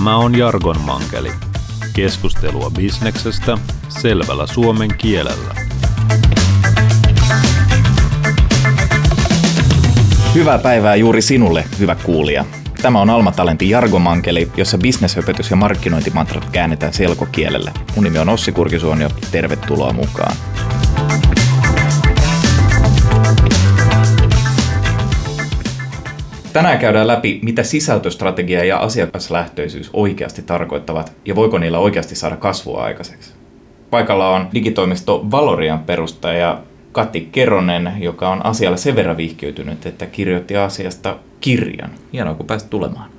Tämä on Jargon Mankeli. Keskustelua bisneksestä selvällä suomen kielellä. Hyvää päivää juuri sinulle, hyvä kuulija. Tämä on Alma Talentin Jargomankeli, jossa bisneshöpötys ja markkinointimantrat käännetään selkokielelle. Mun nimi on Ossi Kurkisuon ja tervetuloa mukaan. Tänään käydään läpi, mitä sisältöstrategia ja asiakaslähtöisyys oikeasti tarkoittavat ja voiko niillä oikeasti saada kasvua aikaiseksi. Paikalla on digitoimisto Valorian perustaja Kati Keronen, joka on asialla sen verran vihkiytynyt, että kirjoitti asiasta kirjan. Hienoa, kun pääsit tulemaan.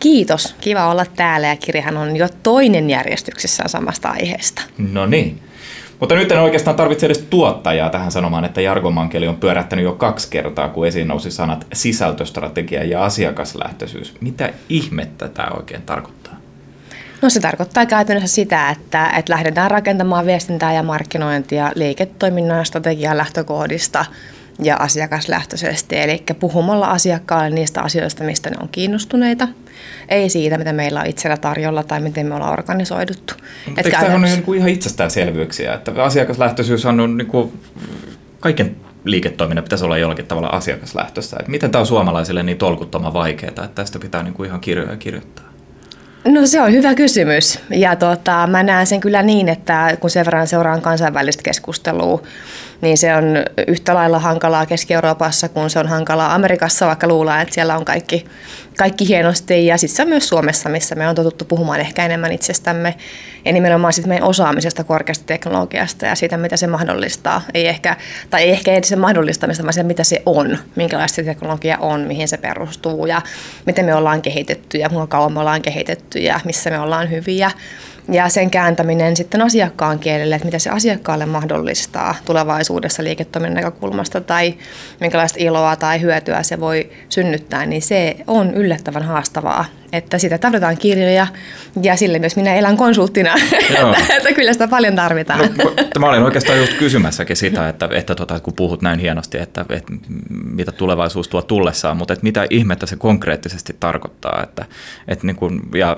Kiitos. Kiva olla täällä ja kirjahan on jo toinen järjestyksessä samasta aiheesta. No niin. Mutta nyt en oikeastaan tarvitse edes tuottajaa tähän sanomaan, että Jargo Mankeli on pyörähtänyt jo kaksi kertaa, kun esiin nousi sanat sisältöstrategia ja asiakaslähtöisyys. Mitä ihmettä tämä oikein tarkoittaa? No se tarkoittaa käytännössä sitä, että, että lähdetään rakentamaan viestintää ja markkinointia liiketoiminnan strategian lähtökohdista ja asiakaslähtöisesti, eli puhumalla asiakkaalle niistä asioista, mistä ne on kiinnostuneita, ei siitä, mitä meillä on itsellä tarjolla tai miten me ollaan organisoiduttu. Mutta eikö tämä ole niin kuin ihan itsestäänselvyyksiä, että asiakaslähtöisyys on niin kuin kaiken liiketoiminnan pitäisi olla jollakin tavalla asiakaslähtöistä. Että miten tämä on suomalaisille niin tolkuttoman vaikeaa, että tästä pitää niin kuin ihan kirjoja kirjoittaa? No se on hyvä kysymys ja tota, mä näen sen kyllä niin, että kun sen verran seuraan kansainvälistä keskustelua, niin se on yhtä lailla hankalaa Keski-Euroopassa kuin se on hankalaa Amerikassa, vaikka luullaan, että siellä on kaikki, kaikki hienosti. Ja sitten myös Suomessa, missä me on totuttu puhumaan ehkä enemmän itsestämme ja nimenomaan sitten meidän osaamisesta korkeasta teknologiasta ja siitä, mitä se mahdollistaa. Ei ehkä, tai ei ehkä edes se mahdollistamista, vaan se, mitä se on, minkälaista se teknologia on, mihin se perustuu ja miten me ollaan kehitetty ja kuinka kauan me ollaan kehitetty ja missä me ollaan hyviä ja sen kääntäminen sitten asiakkaan kielelle, että mitä se asiakkaalle mahdollistaa tulevaisuudessa liiketoiminnan näkökulmasta tai minkälaista iloa tai hyötyä se voi synnyttää, niin se on yllättävän haastavaa. Että sitä tarvitaan kirjoja ja sille myös minä elän konsulttina, että, kyllä sitä paljon tarvitaan. No, mä olin oikeastaan just kysymässäkin sitä, että, että, tota, kun puhut näin hienosti, että, että mitä tulevaisuus tuo tullessaan, mutta että mitä ihmettä se konkreettisesti tarkoittaa. Että, että niin kun, ja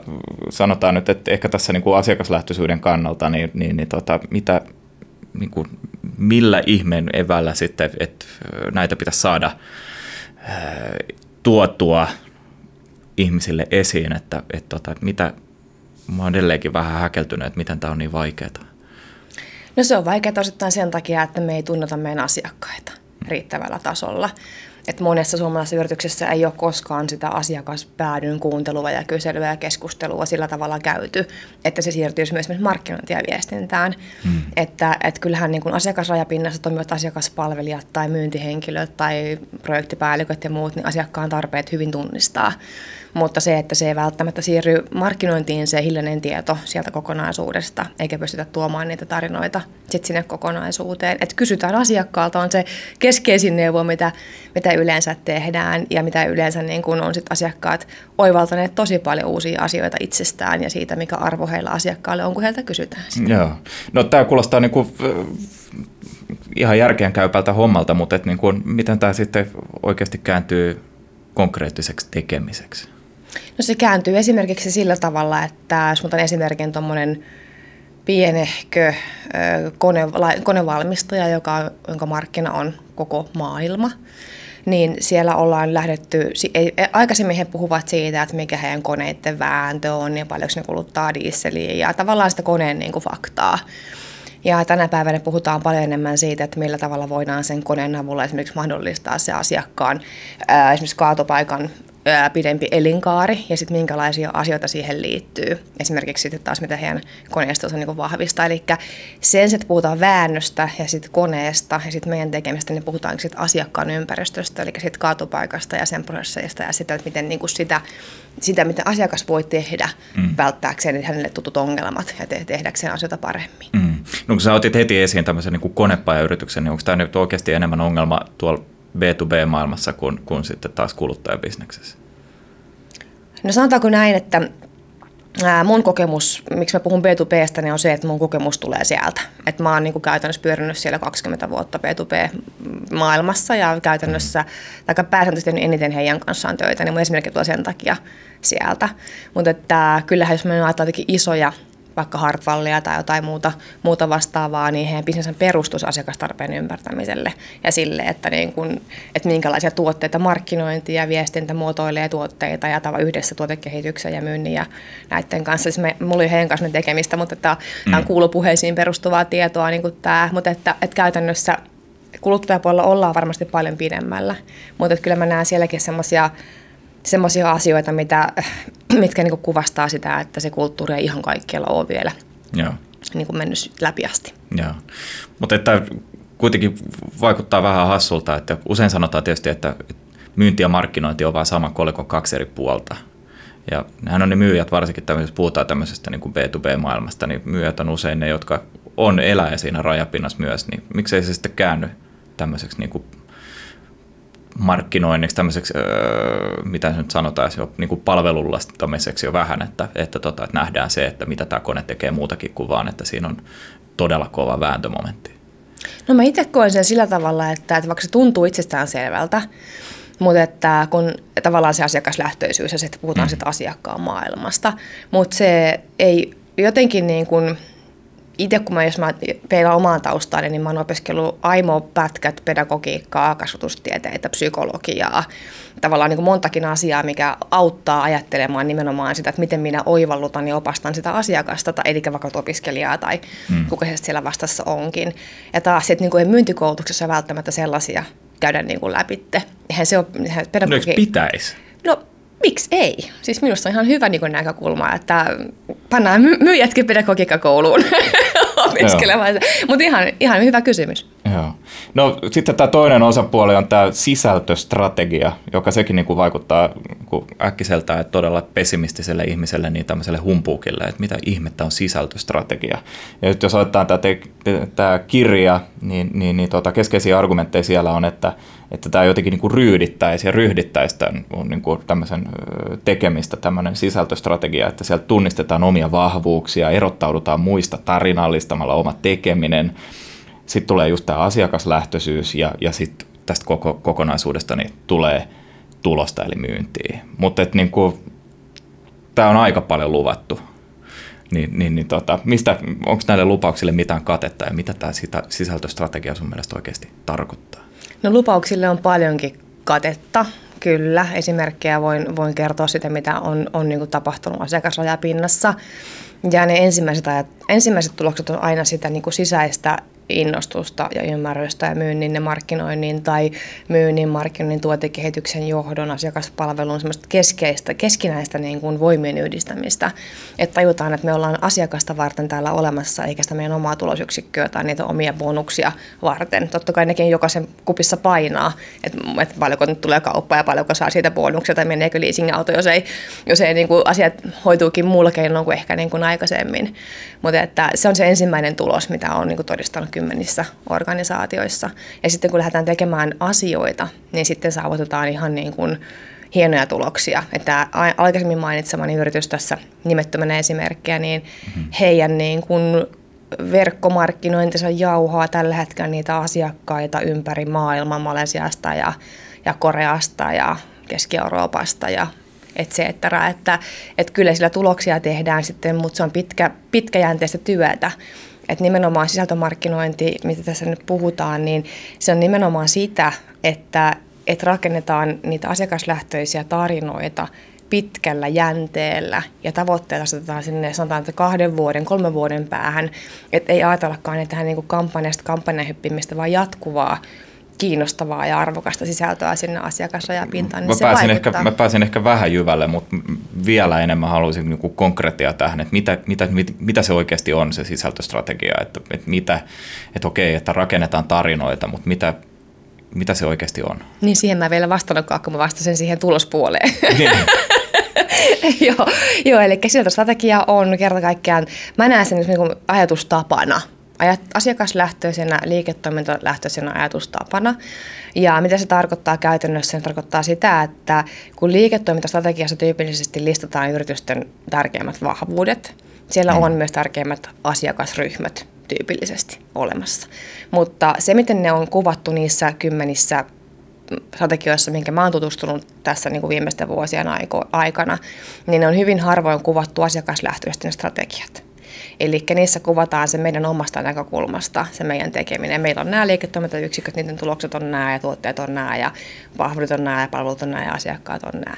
sanotaan nyt, että ehkä tässä niin kuin asiakaslähtöisyyden kannalta, niin, niin, niin tota, mitä, niin kuin, millä ihmeen evällä sitten, että näitä pitäisi saada tuotua ihmisille esiin, että, että, tota, että mitä, mä oon edelleenkin vähän häkeltynyt, että miten tämä on niin vaikeaa. No se on vaikeaa osittain sen takia, että me ei tunneta meidän asiakkaita riittävällä tasolla että monessa suomalaisessa yrityksessä ei ole koskaan sitä asiakaspäädyn kuuntelua ja kyselyä ja keskustelua sillä tavalla käyty, että se siirtyisi myös markkinointia ja viestintään. Hmm. Että, että kyllähän niin kuin asiakasrajapinnassa toimivat asiakaspalvelijat tai myyntihenkilöt tai projektipäälliköt ja muut, niin asiakkaan tarpeet hyvin tunnistaa mutta se, että se ei välttämättä siirry markkinointiin se hiljainen tieto sieltä kokonaisuudesta, eikä pystytä tuomaan niitä tarinoita sit sinne kokonaisuuteen. Et kysytään asiakkaalta, on se keskeisin neuvo, mitä, mitä yleensä tehdään ja mitä yleensä niin kun on sit asiakkaat oivaltaneet tosi paljon uusia asioita itsestään ja siitä, mikä arvo heillä asiakkaalle on, kun heiltä kysytään sitä. Joo. No tämä kuulostaa niin kuin ihan järkeenkäypältä hommalta, mutta et niin kuin, miten tämä sitten oikeasti kääntyy konkreettiseksi tekemiseksi? No se kääntyy esimerkiksi sillä tavalla, että jos otan esimerkin tuommoinen pienehkö kone, konevalmistaja, joka, jonka markkina on koko maailma, niin siellä ollaan lähdetty, aikaisemmin he puhuvat siitä, että mikä heidän koneiden vääntö on ja paljonko ne kuluttaa dieseliä ja tavallaan sitä koneen niin kuin faktaa. Ja tänä päivänä puhutaan paljon enemmän siitä, että millä tavalla voidaan sen koneen avulla esimerkiksi mahdollistaa se asiakkaan esimerkiksi kaatopaikan pidempi elinkaari ja sitten minkälaisia asioita siihen liittyy. Esimerkiksi sitten taas mitä heidän koneistonsa niin vahvistaa. Eli sen, että puhutaan väännöstä ja sitten koneesta ja sitten meidän tekemistä, niin puhutaan sitten asiakkaan ympäristöstä, eli sitten kaatopaikasta ja sen prosesseista ja sitä, että miten niin kuin sitä, sitä, miten asiakas voi tehdä mm. välttääkseen hänelle tutut ongelmat ja te- tehdäkseen asioita paremmin. Mm. No kun sä otit heti esiin tämmöisen niin konepajayrityksen, niin onko tämä nyt oikeasti enemmän ongelma tuolla B2B-maailmassa kuin, kuin sitten taas kuluttajabisneksessä? No sanotaanko näin, että mun kokemus, miksi mä puhun B2Bstä, niin on se, että mun kokemus tulee sieltä. Että mä oon niin käytännössä pyörinyt siellä 20 vuotta B2B maailmassa ja käytännössä, tai pääsääntöisesti eniten heidän kanssaan töitä, niin mun esimerkki tuo sen takia sieltä. Mutta että kyllähän jos me ajatellaan isoja vaikka Hartwallia tai jotain muuta, muuta vastaavaa, niin heidän bisnesen perustus asiakastarpeen ymmärtämiselle ja sille, että, niin kun, että minkälaisia tuotteita markkinointi ja viestintä muotoilee tuotteita ja tava yhdessä tuotekehityksen ja myynnin ja näiden kanssa. Siis me, mulla oli heidän kanssa tekemistä, mutta että mm. tämä on kuulupuheisiin perustuvaa tietoa, niin kuin tämä, mutta että, että käytännössä kuluttajapuolella ollaan varmasti paljon pidemmällä, mutta kyllä mä näen sielläkin semmoisia semmoisia asioita, mitä, mitkä niin kuvastaa sitä, että se kulttuuri ei ihan kaikkialla ole vielä Joo. Niin kuin mennyt läpi asti. Joo. Mutta että kuitenkin vaikuttaa vähän hassulta, että usein sanotaan tietysti, että myynti ja markkinointi on vain sama kolikon kaksi eri puolta. Ja nehän on ne myyjät, varsinkin jos puhutaan tämmöisestä niin kuin B2B-maailmasta, niin myyjät on usein ne, jotka on eläjä siinä rajapinnassa myös, niin miksei se sitten käänny tämmöiseksi niin kuin markkinoinniksi, tämmöiseksi, öö, mitä nyt sanotaan, jo niin kuin palvelullastamiseksi jo vähän, että, että, tota, että nähdään se, että mitä tämä kone tekee muutakin kuin vaan, että siinä on todella kova vääntömomentti. No mä itse koen sen sillä tavalla, että, että vaikka se tuntuu itsestään selvältä, mutta että kun tavallaan se asiakaslähtöisyys ja sitten puhutaan mm. sitä asiakkaan maailmasta, mutta se ei jotenkin niin kuin, itse kun mä, jos mä peilaan omaan taustaani, niin mä oon opiskellut aimo-pätkät, pedagogiikkaa, kasvatustieteitä, psykologiaa, tavallaan niin kuin montakin asiaa, mikä auttaa ajattelemaan nimenomaan sitä, että miten minä oivallutan ja opastan sitä asiakasta, tai eli vaikka opiskelijaa tai hmm. kuka se siellä vastassa onkin. Ja taas että niin kuin ei myyntikoulutuksessa välttämättä sellaisia käydä niin kuin läpitte. Eihän se ole, eihän pedagogi... No pitäisi? No miksi ei? Siis minusta on ihan hyvä niin näkökulma, että pannaan my- myyjätkin pedagogiikkakouluun opiskelemaan. Mutta ihan, ihan hyvä kysymys. Joo. No sitten tämä toinen osapuoli on tämä sisältöstrategia, joka sekin niin kuin vaikuttaa niin äkkiseltä että todella pessimistiselle ihmiselle, niin tämmöiselle humpuukille, että mitä ihmettä on sisältöstrategia. Ja jos tämä, te, tämä kirja, niin, niin, niin tota, keskeisiä argumentteja siellä on, että, että tämä jotenkin niin kuin ryydittäisi ja ryhdittäisi tämän niin kuin tämmöisen tekemistä, tämmöinen sisältöstrategia, että sieltä tunnistetaan omia vahvuuksia, erottaudutaan muista tarinallistamalla oma tekeminen, sitten tulee just tämä asiakaslähtöisyys ja, ja sitten tästä koko, kokonaisuudesta niin tulee tulosta eli myyntiä. Mutta niin tämä on aika paljon luvattu. Niin, niin, niin tota, mistä, onko näille lupauksille mitään katetta ja mitä tämä sisältöstrategia sun mielestä oikeasti tarkoittaa? No lupauksille on paljonkin katetta, kyllä. Esimerkkejä voin, voin kertoa sitä, mitä on, on niin tapahtunut asiakasrajapinnassa. Ja ne ensimmäiset, ajat, ensimmäiset tulokset on aina sitä niin sisäistä innostusta ja ymmärrystä ja myynnin ja markkinoinnin tai myynnin, markkinoinnin, tuotekehityksen, johdon, asiakaspalvelun semmoista keskeistä, keskinäistä niin kuin voimien yhdistämistä. Että tajutaan, että me ollaan asiakasta varten täällä olemassa, eikä sitä meidän omaa tulosyksikköä tai niitä omia bonuksia varten. Totta kai nekin jokaisen kupissa painaa, että, että paljonko nyt tulee kauppa ja paljonko saa siitä bonuksia tai meneekö leasing-auto, jos ei, jos ei niin kuin asiat hoituukin muulla keinoin kuin ehkä niin kuin aikaisemmin. Mutta että se on se ensimmäinen tulos, mitä on niin kuin todistanut kymmenissä organisaatioissa. Ja sitten kun lähdetään tekemään asioita, niin sitten saavutetaan ihan niin kuin hienoja tuloksia. Että aikaisemmin mainitsemani yritys tässä nimettömänä esimerkkiä, niin mm-hmm. heidän niin kuin verkkomarkkinointinsa jauhaa tällä hetkellä niitä asiakkaita ympäri maailmaa Malesiasta ja, ja Koreasta ja Keski-Euroopasta ja et cetera. Että, että kyllä sillä tuloksia tehdään sitten, mutta se on pitkä, pitkäjänteistä työtä. Että nimenomaan sisältömarkkinointi, mitä tässä nyt puhutaan, niin se on nimenomaan sitä, että, että rakennetaan niitä asiakaslähtöisiä tarinoita pitkällä jänteellä ja tavoitteet asetetaan sinne sanotaan, että kahden vuoden, kolmen vuoden päähän, että ei ajatellakaan, että tähän niin kampanjasta kampanjan hyppimistä, vaan jatkuvaa kiinnostavaa ja arvokasta sisältöä sinne asiakasrajapintaan, niin mä se pääsin ehkä, Mä pääsin ehkä vähän jyvälle, mutta vielä enemmän haluaisin niin konkreettia tähän, että mitä, mitä, mitä, mitä se oikeasti on se sisältöstrategia, että, että, mitä, että okei, että rakennetaan tarinoita, mutta mitä, mitä se oikeasti on? Niin siihen mä vielä vastannutkaan, kun mä vastasin siihen tulospuoleen. Niin. joo, joo, eli sisältöstrategia on kerta kaikkiaan, mä näen sen niin kuin ajatustapana – asiakaslähtöisenä, liiketoimintalähtöisenä ajatustapana. Ja mitä se tarkoittaa käytännössä? Se tarkoittaa sitä, että kun liiketoimintastrategiassa tyypillisesti listataan yritysten tärkeimmät vahvuudet, siellä mm. on myös tärkeimmät asiakasryhmät tyypillisesti olemassa. Mutta se, miten ne on kuvattu niissä kymmenissä strategioissa, minkä mä oon tutustunut tässä niin kuin viimeisten vuosien aikana, niin ne on hyvin harvoin kuvattu asiakaslähtöisesti ne strategiat. Eli niissä kuvataan se meidän omasta näkökulmasta, se meidän tekeminen. Meillä on nämä liiketoimintayksiköt, niiden tulokset on nämä ja tuotteet on nämä ja vahvuudet on nämä ja palvelut on nämä ja asiakkaat on nämä.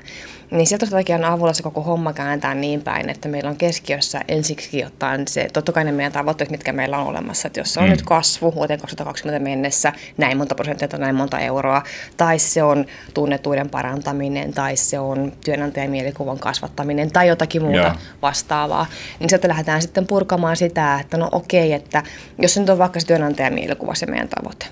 Niin sieltä strategian avulla se koko homma kääntää niin päin, että meillä on keskiössä ensiksi ottaen se, totta kai ne meidän tavoitteet, mitkä meillä on olemassa, että jos se on mm. nyt kasvu vuoteen 2020 mennessä, näin monta prosenttia tai näin monta euroa, tai se on tunnetuiden parantaminen, tai se on työnantajan mielikuvan kasvattaminen, tai jotakin muuta yeah. vastaavaa, niin sieltä lähdetään sitten purkamaan sitä, että no okei, että jos se nyt on vaikka se työnantajan mielikuva se meidän tavoite,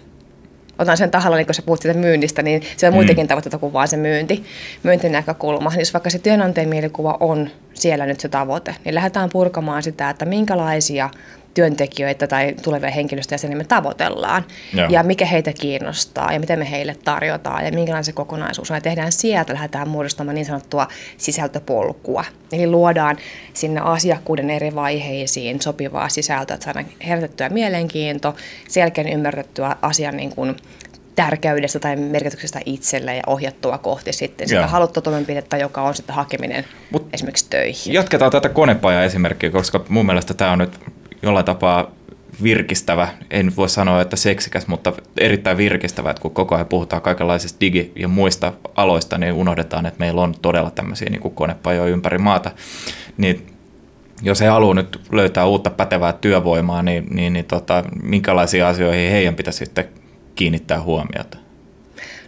otan sen tahalla, niin kun sä puhut siitä myynnistä, niin se on muitakin mm. tavoitteita kuin vaan se myynti, myyntinäkökulma. Niin jos vaikka se työnantajan mielikuva on siellä nyt se tavoite, niin lähdetään purkamaan sitä, että minkälaisia työntekijöitä tai tulevia henkilöstöjä me tavoitellaan Joo. ja mikä heitä kiinnostaa ja miten me heille tarjotaan ja minkälainen se kokonaisuus on. Ja tehdään sieltä, lähdetään muodostamaan niin sanottua sisältöpolkua. Eli luodaan sinne asiakkuuden eri vaiheisiin sopivaa sisältöä, että saadaan herätettyä mielenkiinto, selkeän ymmärrettyä asian niin kuin tärkeydestä tai merkityksestä itselle ja ohjattua kohti sitten sitä haluttua toimenpidettä, joka on sitten hakeminen Mut esimerkiksi töihin. Jatketaan tätä konepaja esimerkkiä, koska mun mielestä tämä on nyt jollain tapaa virkistävä, en voi sanoa, että seksikäs, mutta erittäin virkistävä, että kun koko ajan puhutaan kaikenlaisista digi- ja muista aloista, niin unohdetaan, että meillä on todella tämmöisiä niin konepajoja ympäri maata. Niin jos he haluaa nyt löytää uutta pätevää työvoimaa, niin, niin, niin tota, minkälaisiin asioihin heidän pitäisi sitten kiinnittää huomiota?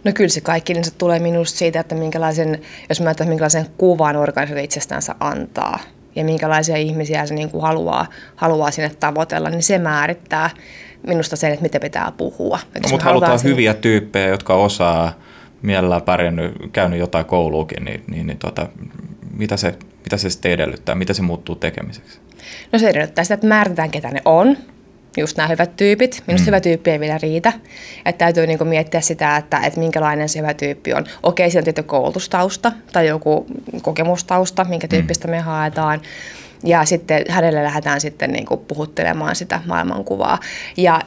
No kyllä se kaikki niin se tulee minusta siitä, että minkälaisen, jos mä minkälaisen kuvan organisaatio itsestänsä antaa – ja minkälaisia ihmisiä se niin kuin haluaa, haluaa sinne tavoitella, niin se määrittää minusta sen, että miten pitää puhua. No, mutta halutaan sen... hyviä tyyppejä, jotka osaa mielellään pärjännyt, käynyt jotain kouluukin, niin, niin, niin tota, mitä, se, mitä se sitten edellyttää, mitä se muuttuu tekemiseksi? No se edellyttää sitä, että määritetään, ketä ne on, just nämä hyvät tyypit. Minusta mm. hyvä tyyppi ei vielä riitä. Että täytyy niinku miettiä sitä, että, että minkälainen se hyvä tyyppi on. Okei, siellä on tietty koulutustausta tai joku kokemustausta, minkä mm. tyyppistä mm. me haetaan. Ja sitten hänelle lähdetään sitten niinku puhuttelemaan sitä maailmankuvaa. Ja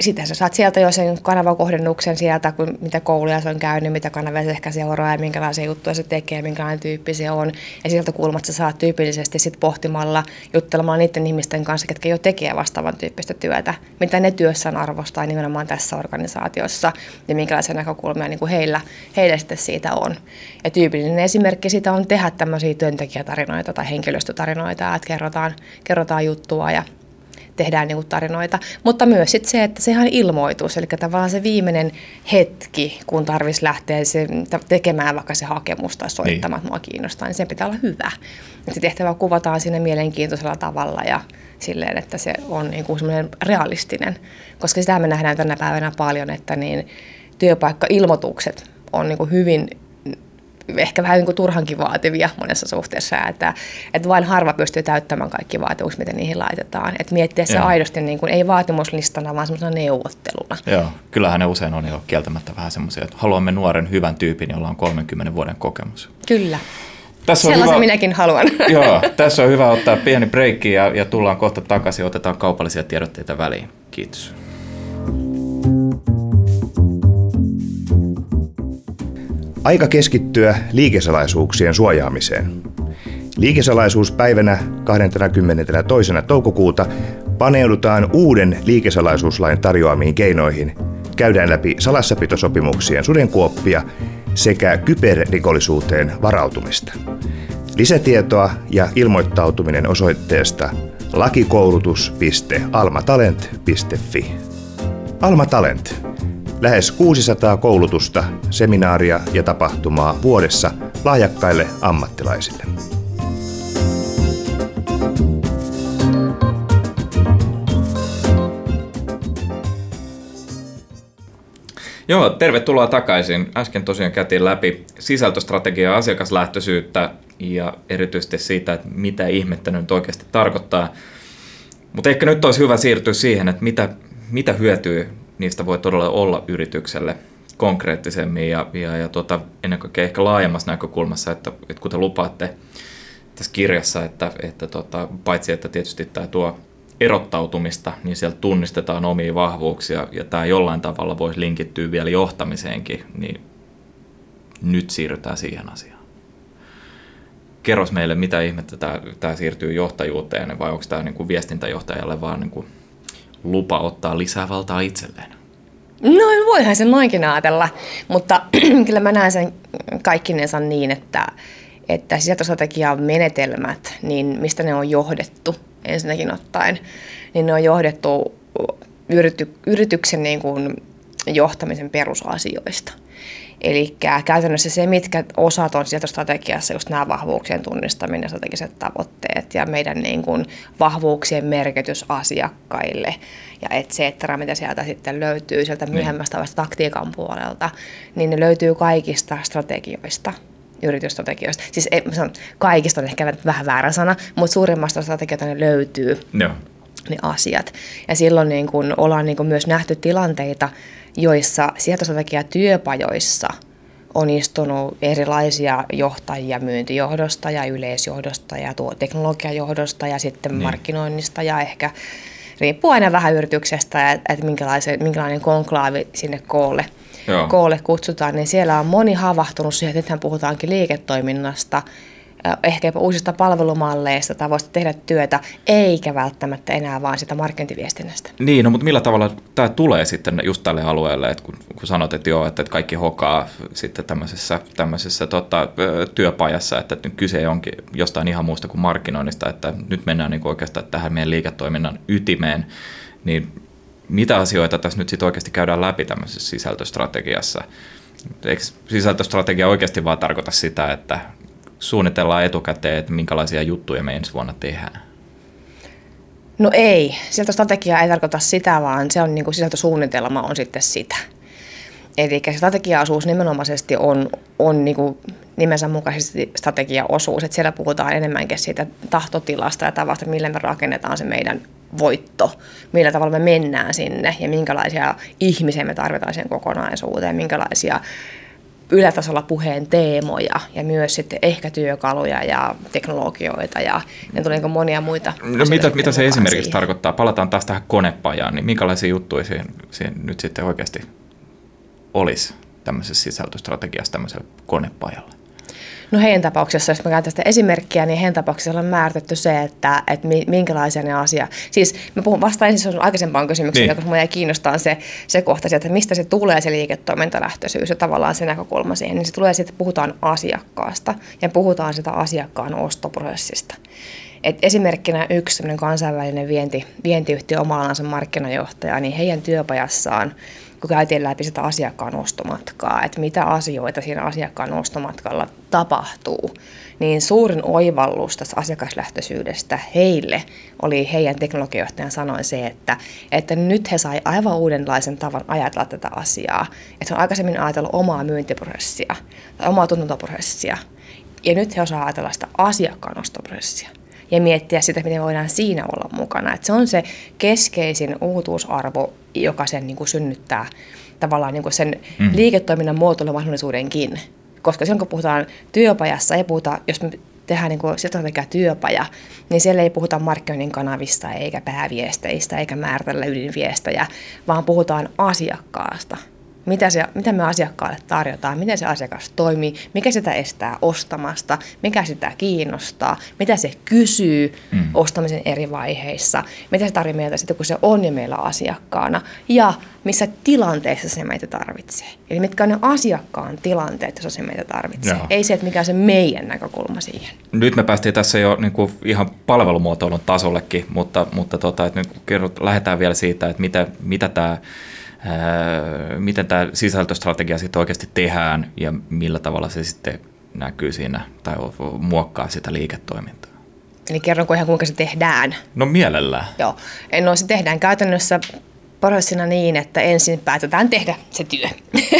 sitten sä saat sieltä jo sen kanavakohdennuksen sieltä, kun mitä kouluja se on käynyt, mitä kanavia se ehkä seuraa ja minkälaisia juttuja se tekee, minkälainen tyyppi se on. Ja sieltä kulmasta sä saat tyypillisesti sit pohtimalla, juttelemaan niiden ihmisten kanssa, ketkä jo tekee vastaavan tyyppistä työtä, mitä ne työssään arvostaa nimenomaan tässä organisaatiossa ja minkälaisia näkökulmia niin kuin heillä, heillä sitten siitä on. Ja tyypillinen esimerkki siitä on tehdä tämmöisiä työntekijätarinoita tai henkilöstötarinoita, että kerrotaan, kerrotaan juttua ja tehdään niin kuin tarinoita, mutta myös sit se, että sehän ilmoitus, eli tavallaan se viimeinen hetki, kun tarvitsisi lähteä se, tekemään vaikka se hakemus tai soittamaan, niin. mua kiinnostaa, niin sen pitää olla hyvä. Et se tehtävä kuvataan sinne mielenkiintoisella tavalla ja silleen, että se on niin kuin realistinen, koska sitä me nähdään tänä päivänä paljon, että niin työpaikka-ilmoitukset on niin kuin hyvin ehkä vähän niin kuin turhankin vaativia monessa suhteessa, että, että vain harva pystyy täyttämään kaikki vaatimukset, miten niihin laitetaan. Että miettiä se Joo. aidosti niin kuin, ei vaatimuslistana, vaan semmoisena neuvotteluna. Joo, kyllähän ne usein on jo kieltämättä vähän semmoisia, että haluamme nuoren hyvän tyypin, jolla on 30 vuoden kokemus. Kyllä. Tässä on Sellaisen hyvä, minäkin haluan. Joo, tässä on hyvä ottaa pieni breikki ja, ja tullaan kohta takaisin. Otetaan kaupallisia tiedotteita väliin. Kiitos. Aika keskittyä liikesalaisuuksien suojaamiseen. Liikesalaisuuspäivänä 22. toukokuuta paneudutaan uuden liikesalaisuuslain tarjoamiin keinoihin. Käydään läpi salassapitosopimuksien sudenkuoppia sekä kyberrikollisuuteen varautumista. Lisätietoa ja ilmoittautuminen osoitteesta lakikoulutus.almatalent.fi. Alma Talent Lähes 600 koulutusta, seminaaria ja tapahtumaa vuodessa lahjakkaille ammattilaisille. Joo, tervetuloa takaisin. Äsken tosiaan käytiin läpi sisältöstrategiaa asiakaslähtöisyyttä ja erityisesti siitä, että mitä ihmettä nyt oikeasti tarkoittaa. Mutta ehkä nyt olisi hyvä siirtyä siihen, että mitä, mitä hyötyä niistä voi todella olla yritykselle konkreettisemmin ja, ja, ja tota, ennen kaikkea ehkä laajemmassa näkökulmassa, että, että kuten lupaatte tässä kirjassa, että, että tota, paitsi että tietysti tämä tuo erottautumista, niin sieltä tunnistetaan omia vahvuuksia ja tämä jollain tavalla voisi linkittyä vielä johtamiseenkin, niin nyt siirrytään siihen asiaan. Kerros meille, mitä ihmettä tämä, tämä siirtyy johtajuuteen vai onko tämä niin kuin viestintäjohtajalle vaan niin kuin lupa ottaa lisää valtaa itselleen? No voihan sen noinkin ajatella, mutta kyllä mä näen sen kaikkinensa niin, että, että sisältöstrategian menetelmät, niin mistä ne on johdettu ensinnäkin ottaen, niin ne on johdettu yrity, yrityksen niin kuin johtamisen perusasioista. Eli käytännössä se, mitkä osat on sieltä strategiassa, just nämä vahvuuksien tunnistaminen, strategiset tavoitteet ja meidän niin kuin vahvuuksien merkitys asiakkaille ja et cetera, mitä sieltä sitten löytyy sieltä niin. myöhemmästä vasta taktiikan puolelta, niin ne löytyy kaikista strategioista yritysstrategioista. Siis ei, sanon, kaikista on ehkä vähän väärä sana, mutta suurimmasta strategioita ne löytyy. Joo. Ne asiat. Ja silloin niin kun ollaan niin kun myös nähty tilanteita, joissa sieltä työpajoissa on istunut erilaisia johtajia myyntijohdosta ja yleisjohdosta ja tuo teknologiajohdosta ja sitten niin. markkinoinnista ja ehkä riippuu aina vähän yrityksestä, että minkälainen, minkälainen konklaavi sinne koolle, koolle kutsutaan, niin siellä on moni havahtunut siihen, että nythän puhutaankin liiketoiminnasta – ehkä jopa uusista palvelumalleista, tavoista tehdä työtä, eikä välttämättä enää vaan sitä markkinointiviestinnästä. Niin, no, mutta millä tavalla tämä tulee sitten just tälle alueelle, että kun, kun sanot, että joo, että kaikki hokaa sitten tämmöisessä, tämmöisessä tota, työpajassa, että nyt kyse onkin jostain ihan muusta kuin markkinoinnista, että nyt mennään niin oikeastaan tähän meidän liiketoiminnan ytimeen, niin mitä asioita tässä nyt sitten oikeasti käydään läpi tämmöisessä sisältöstrategiassa? Eikö sisältöstrategia oikeasti vaan tarkoita sitä, että suunnitellaan etukäteen, että minkälaisia juttuja me ensi vuonna tehdään? No ei. Sieltä strategia ei tarkoita sitä, vaan se on niin kuin sisältösuunnitelma on sitten sitä. Eli strategiaosuus nimenomaisesti on, on niin kuin nimensä mukaisesti strategiaosuus. Että siellä puhutaan enemmänkin siitä tahtotilasta ja tavasta, millä me rakennetaan se meidän voitto, millä tavalla me mennään sinne ja minkälaisia ihmisiä me tarvitaan sen kokonaisuuteen, minkälaisia ylätasolla puheen teemoja ja myös sitten ehkä työkaluja ja teknologioita ja ne tulee niin monia muita. No mitä, mitä se esimerkiksi siihen. tarkoittaa? Palataan taas tähän konepajaan, niin minkälaisia juttuja siihen, siihen nyt sitten oikeasti olisi tämmöisessä sisältöstrategiassa tämmöisellä konepajalle? No heidän tapauksessa, jos mä käytän tästä esimerkkiä, niin heidän tapauksessa on määritetty se, että, että minkälaisia ne asia. Siis mä puhun vasta ensin sun aikaisempaan kysymykseen, niin. koska mua kiinnostaa se, se kohta että mistä se tulee se liiketoimintalähtöisyys ja tavallaan se näkökulma siihen. Niin se tulee siitä, että puhutaan asiakkaasta ja puhutaan sitä asiakkaan ostoprosessista. Et esimerkkinä yksi kansainvälinen vienti, vientiyhtiö oma markkinajohtaja, niin heidän työpajassaan – kun käytiin läpi sitä asiakkaan ostomatkaa, että mitä asioita siinä asiakkaan ostomatkalla tapahtuu, niin suurin oivallus tässä asiakaslähtöisyydestä heille oli heidän teknologiajohtajan sanoin se, että, että nyt he sai aivan uudenlaisen tavan ajatella tätä asiaa. Että on aikaisemmin ajatellut omaa myyntiprosessia tai omaa tuntuntoprosessia, ja nyt he osaavat ajatella sitä asiakkaan ostoprosessia ja miettiä sitä, miten voidaan siinä olla mukana. Et se on se keskeisin uutuusarvo, joka sen niin kuin synnyttää tavallaan niin kuin sen mm. liiketoiminnan muotoilumahdollisuudenkin. Koska silloin kun puhutaan työpajassa, ei puhuta, jos me tehdään niin kuin työpaja, niin siellä ei puhuta markkinoinnin kanavista eikä pääviesteistä eikä määritellä ydinviestejä, vaan puhutaan asiakkaasta – mitä, se, mitä me asiakkaalle tarjotaan, miten se asiakas toimii, mikä sitä estää ostamasta, mikä sitä kiinnostaa, mitä se kysyy mm. ostamisen eri vaiheissa, mitä se tarvitsee meiltä sitten, kun se on jo meillä asiakkaana ja missä tilanteessa se meitä tarvitsee. Eli mitkä on ne asiakkaan tilanteet, joissa se meitä tarvitsee. Joo. Ei se, että mikä on se meidän näkökulma siihen. Nyt me päästiin tässä jo niin kuin ihan palvelumuotoilun tasollekin, mutta, mutta tota, että nyt kerrot, lähdetään vielä siitä, että mitä, mitä tämä miten tämä sisältöstrategia sitten oikeasti tehdään ja millä tavalla se sitten näkyy siinä tai muokkaa sitä liiketoimintaa. Eli kerronko ihan kuinka se tehdään? No mielellään. Joo. No se tehdään käytännössä prosessina niin, että ensin päätetään tehdä se työ.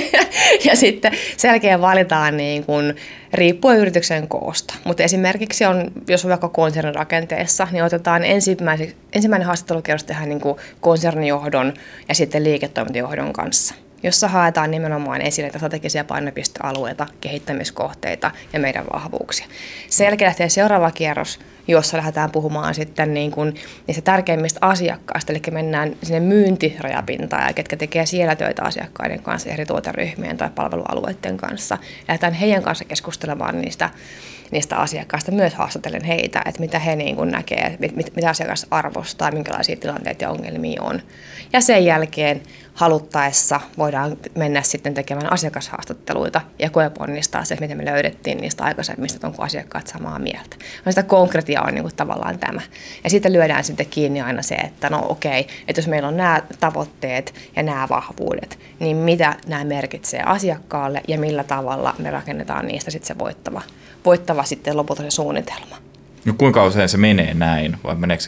ja sitten sen jälkeen valitaan niin kuin, riippuen yrityksen koosta. Mutta esimerkiksi on, jos on vaikka konsernin rakenteessa, niin otetaan ensimmäinen, ensimmäinen haastattelukierros tehdään niin kuin konsernijohdon ja sitten liiketoimintajohdon kanssa jossa haetaan nimenomaan esille strategisia painopistealueita, kehittämiskohteita ja meidän vahvuuksia. Sen jälkeen lähtee seuraava kierros, jossa lähdetään puhumaan sitten niin kuin niistä tärkeimmistä asiakkaista, eli mennään sinne myyntirajapintaan ja ketkä tekee siellä töitä asiakkaiden kanssa, eri tuoteryhmien tai palvelualueiden kanssa. Lähdetään heidän kanssa keskustelemaan niistä niistä asiakkaista myös haastatellen heitä, että mitä he niin kuin näkee, mit, mit, mitä asiakas arvostaa, minkälaisia tilanteita ja ongelmia on. Ja sen jälkeen haluttaessa voidaan mennä sitten tekemään asiakashaastatteluita ja koeponnistaa se, miten me löydettiin niistä aikaisemmista, että onko asiakkaat samaa mieltä. No sitä konkretia on niin kuin tavallaan tämä. Ja siitä lyödään sitten kiinni aina se, että no okei, että jos meillä on nämä tavoitteet ja nämä vahvuudet, niin mitä nämä merkitsee asiakkaalle ja millä tavalla me rakennetaan niistä sitten se voittava, voittava sitten lopulta se suunnitelma. No kuinka usein se menee näin, vai meneekö,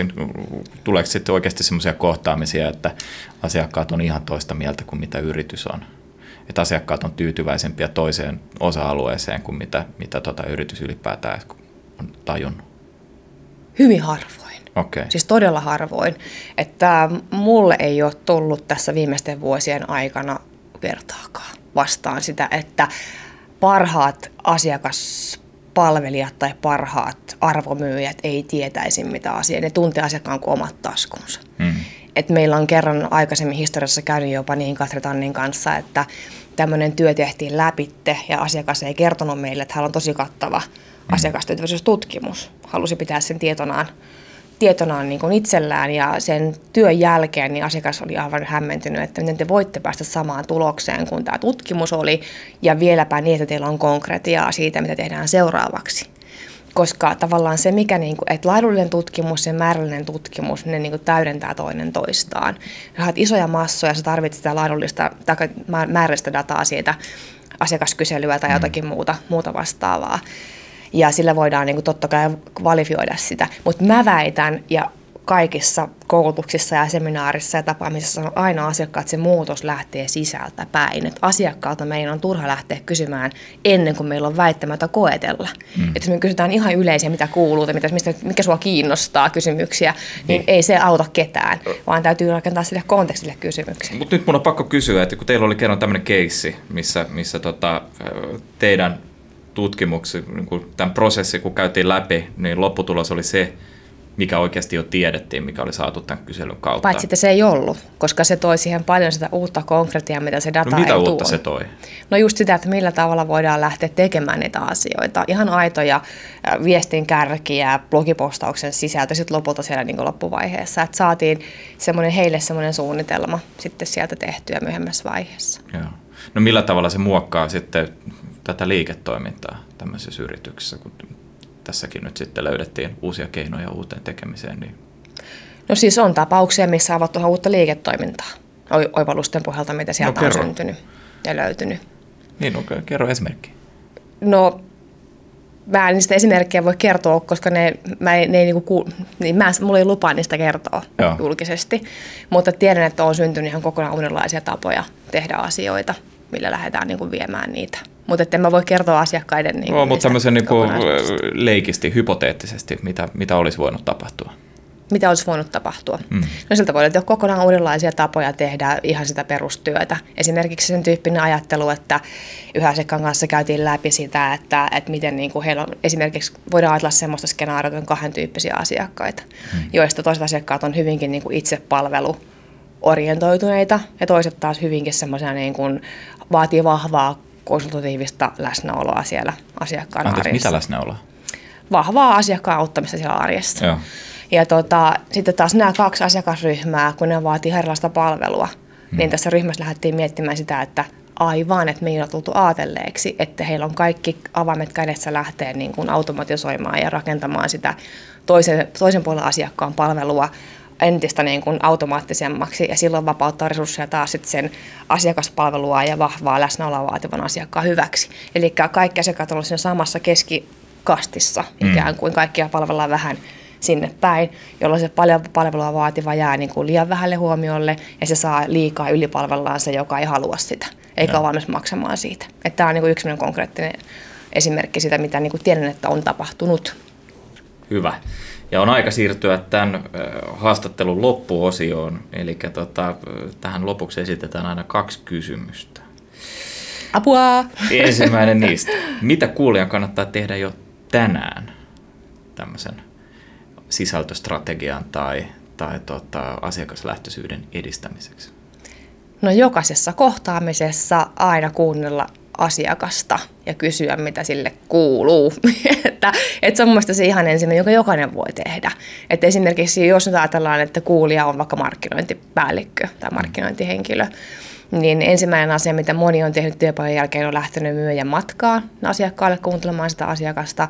tuleeko sitten oikeasti sellaisia kohtaamisia, että asiakkaat on ihan toista mieltä kuin mitä yritys on? Että asiakkaat on tyytyväisempiä toiseen osa-alueeseen kuin mitä, mitä tota yritys ylipäätään on tajunnut? Hyvin harvoin. Okay. Siis todella harvoin. Että mulle ei ole tullut tässä viimeisten vuosien aikana vertaakaan vastaan sitä, että parhaat asiakas palvelijat tai parhaat arvomyyjät ei tietäisi mitä asiaa. Ne tuntee asiakkaan kuin omat taskunsa. Mm. Et meillä on kerran aikaisemmin historiassa käynyt jopa niin Katri Tannin kanssa, että tämmöinen työ tehtiin läpitte ja asiakas ei kertonut meille, että hän on tosi kattava mm. asiakastyytyväisyystutkimus. Halusi pitää sen tietonaan tietonaan niin kuin itsellään ja sen työn jälkeen niin asiakas oli aivan hämmentynyt, että miten te voitte päästä samaan tulokseen kuin tämä tutkimus oli ja vieläpä niin, että teillä on konkretiaa siitä, mitä tehdään seuraavaksi. Koska tavallaan se, mikä, niin kuin, että laadullinen tutkimus ja määrällinen tutkimus, ne niin kuin täydentää toinen toistaan. Sä oot isoja massoja, sä tarvitset sitä laadullista tai määrällistä dataa siitä asiakaskyselyä tai mm. jotakin muuta, muuta vastaavaa ja sillä voidaan niin kuin totta kai kvalifioida sitä. Mutta mä väitän, ja kaikissa koulutuksissa ja seminaarissa ja tapaamisissa on aina asiakkaat, että se muutos lähtee sisältä päin. Että asiakkaalta meidän on turha lähteä kysymään ennen kuin meillä on väittämättä koetella. Mm. Että jos me kysytään ihan yleisiä, mitä kuuluu tai mitä, mistä, mikä sua kiinnostaa kysymyksiä, niin, niin ei se auta ketään, vaan täytyy rakentaa sille kontekstille kysymyksiä. Mutta nyt mun on pakko kysyä, että kun teillä oli kerran tämmöinen keissi, missä, missä tota, teidän tutkimuksen, niin kuin tämän prosessin kun käytiin läpi, niin lopputulos oli se, mikä oikeasti jo tiedettiin, mikä oli saatu tämän kyselyn kautta. Paitsi että se ei ollut, koska se toi siihen paljon sitä uutta konkretiaa, mitä se data no, mitä ei uutta tuo. se toi? No just sitä, että millä tavalla voidaan lähteä tekemään niitä asioita. Ihan aitoja viestin kärkiä, blogipostauksen sisältö sitten lopulta siellä niin loppuvaiheessa. Että saatiin semmoinen, heille semmoinen suunnitelma sitten sieltä tehtyä myöhemmässä vaiheessa. Joo. No millä tavalla se muokkaa sitten tätä liiketoimintaa tämmöisessä yrityksessä, kun tässäkin nyt sitten löydettiin uusia keinoja uuteen tekemiseen? Niin... No siis on tapauksia, missä avattu uutta liiketoimintaa oivallusten pohjalta, mitä sieltä no, on syntynyt ja löytynyt. Niin, okay. kerro esimerkki. No mä en niistä esimerkkejä voi kertoa, koska ne, mä ne ei niinku, niin mä, mulla ei lupaa niistä kertoa Joo. julkisesti, mutta tiedän, että on syntynyt ihan kokonaan uudenlaisia tapoja tehdä asioita, millä lähdetään niinku viemään niitä mutta en mä voi kertoa asiakkaiden niin no, mutta tämmöisen niin kuin leikisti, hypoteettisesti, mitä, mitä olisi voinut tapahtua? Mitä olisi voinut tapahtua? Mm. No siltä voi olla kokonaan uudenlaisia tapoja tehdä ihan sitä perustyötä. Esimerkiksi sen tyyppinen ajattelu, että yhä asiakkaan kanssa käytiin läpi sitä, että, että miten niin kuin heillä on, esimerkiksi voidaan ajatella sellaista skenaarioita, että on kahden tyyppisiä asiakkaita, mm. joista toiset asiakkaat on hyvinkin niin kuin itsepalvelu orientoituneita ja toiset taas hyvinkin semmoisia niin kuin vaatii vahvaa konsultatiivista läsnäoloa siellä asiakkaan Anteeksi, arjessa. mitä läsnäoloa? Vahvaa asiakkaan auttamista siellä arjessa. Joo. Ja tota, sitten taas nämä kaksi asiakasryhmää, kun ne vaatii erilaista palvelua, hmm. niin tässä ryhmässä lähdettiin miettimään sitä, että aivan, että meillä on tultu aatelleeksi, että heillä on kaikki avaimet kädessä lähteä niin kuin automatisoimaan ja rakentamaan sitä toisen, toisen puolen asiakkaan palvelua entistä niin kuin automaattisemmaksi ja silloin vapauttaa resursseja taas sit sen asiakaspalvelua ja vahvaa läsnäoloa vaativan asiakkaan hyväksi. Eli kaikki asiakkaat ovat siinä samassa keskikastissa mm. ikään kuin kaikkia palvellaan vähän sinne päin, jolloin se paljon palvelua vaativa jää niin kuin liian vähälle huomiolle ja se saa liikaa ylipalvellaan se, joka ei halua sitä, eikä ole valmis maksamaan siitä. Että tämä on niin kuin yksi konkreettinen esimerkki sitä, mitä niin kuin tiedän, että on tapahtunut. Hyvä. Ja on aika siirtyä tämän haastattelun loppuosioon, eli tota, tähän lopuksi esitetään aina kaksi kysymystä. Apua! Ensimmäinen niistä. Mitä kuulijan kannattaa tehdä jo tänään tämmöisen sisältöstrategian tai, tai tota, asiakaslähtöisyyden edistämiseksi? No jokaisessa kohtaamisessa aina kuunnella asiakasta ja kysyä, mitä sille kuuluu. että, että se on mielestäni se ihan ensimmäinen, jonka jokainen voi tehdä. Että esimerkiksi jos nyt ajatellaan, että kuulija on vaikka markkinointipäällikkö tai markkinointihenkilö, niin ensimmäinen asia, mitä moni on tehnyt työpajan jälkeen, on lähtenyt myyjän matkaan asiakkaalle kuuntelemaan sitä asiakasta.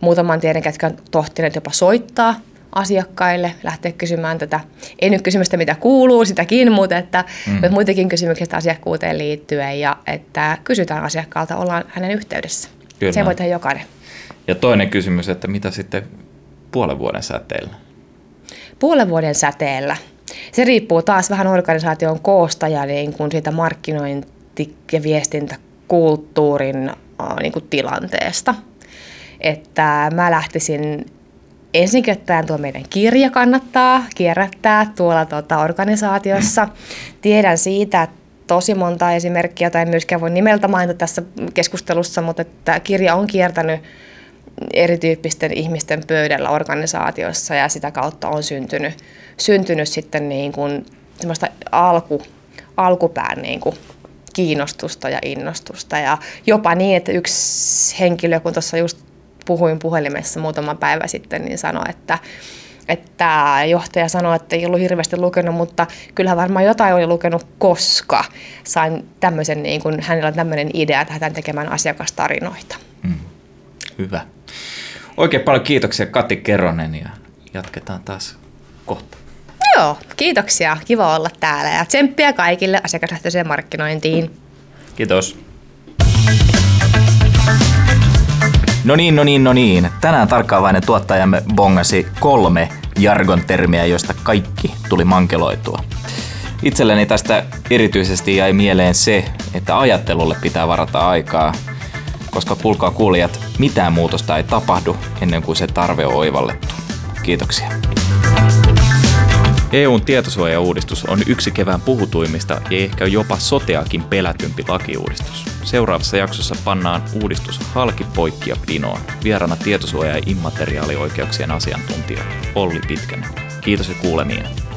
Muutaman tiedän, ketkä on tohtineet jopa soittaa asiakkaille, lähteä kysymään tätä, ei nyt kysymystä mitä kuuluu, sitäkin, mutta että mm. muitakin kysymyksiä asiakkuuteen liittyen ja että kysytään asiakkaalta, ollaan hänen yhteydessä. Kyllä. Se voi tehdä jokainen. Ja toinen kysymys, että mitä sitten puolen vuoden säteellä? Puolen vuoden säteellä. Se riippuu taas vähän organisaation koosta ja niin kuin siitä markkinointi- ja viestintäkulttuurin niin kuin tilanteesta. Että mä lähtisin ensin ottaen tuo meidän kirja kannattaa kierrättää tuolla tuota, organisaatiossa. Tiedän siitä, että tosi monta esimerkkiä, tai en myöskään voi nimeltä mainita tässä keskustelussa, mutta että kirja on kiertänyt erityyppisten ihmisten pöydällä organisaatiossa ja sitä kautta on syntynyt, syntynyt sitten niin kuin semmoista alku, alkupään niin kuin kiinnostusta ja innostusta ja jopa niin, että yksi henkilö, kun tuossa just puhuin puhelimessa muutama päivä sitten, niin sanoi, että että johtaja sanoi, että ei ollut hirveästi lukenut, mutta kyllähän varmaan jotain oli lukenut, koska sain tämmöisen, niin kuin, hänellä on tämmöinen idea, että hän tekemään asiakastarinoita. Mm. Hyvä. Oikein paljon kiitoksia Kati Keronen ja jatketaan taas kohta. Joo, kiitoksia. Kiva olla täällä ja tsemppiä kaikille asiakaslähtöiseen markkinointiin. Kiitos. No niin, no niin, no niin. Tänään tarkkaavainen tuottajamme bongasi kolme jargon-termiä, joista kaikki tuli mankeloitua. Itselleni tästä erityisesti jäi mieleen se, että ajattelulle pitää varata aikaa, koska kuulkaa kuulijat, mitään muutosta ei tapahdu ennen kuin se tarve on oivallettu. Kiitoksia. EUn tietosuojauudistus on yksi kevään puhutuimmista ja ehkä jopa soteakin pelätympi lakiuudistus. Seuraavassa jaksossa pannaan uudistus halki poikki ja pinoon. Vierana tietosuoja- ja immateriaalioikeuksien asiantuntija Olli Pitkänen. Kiitos ja kuulemiin.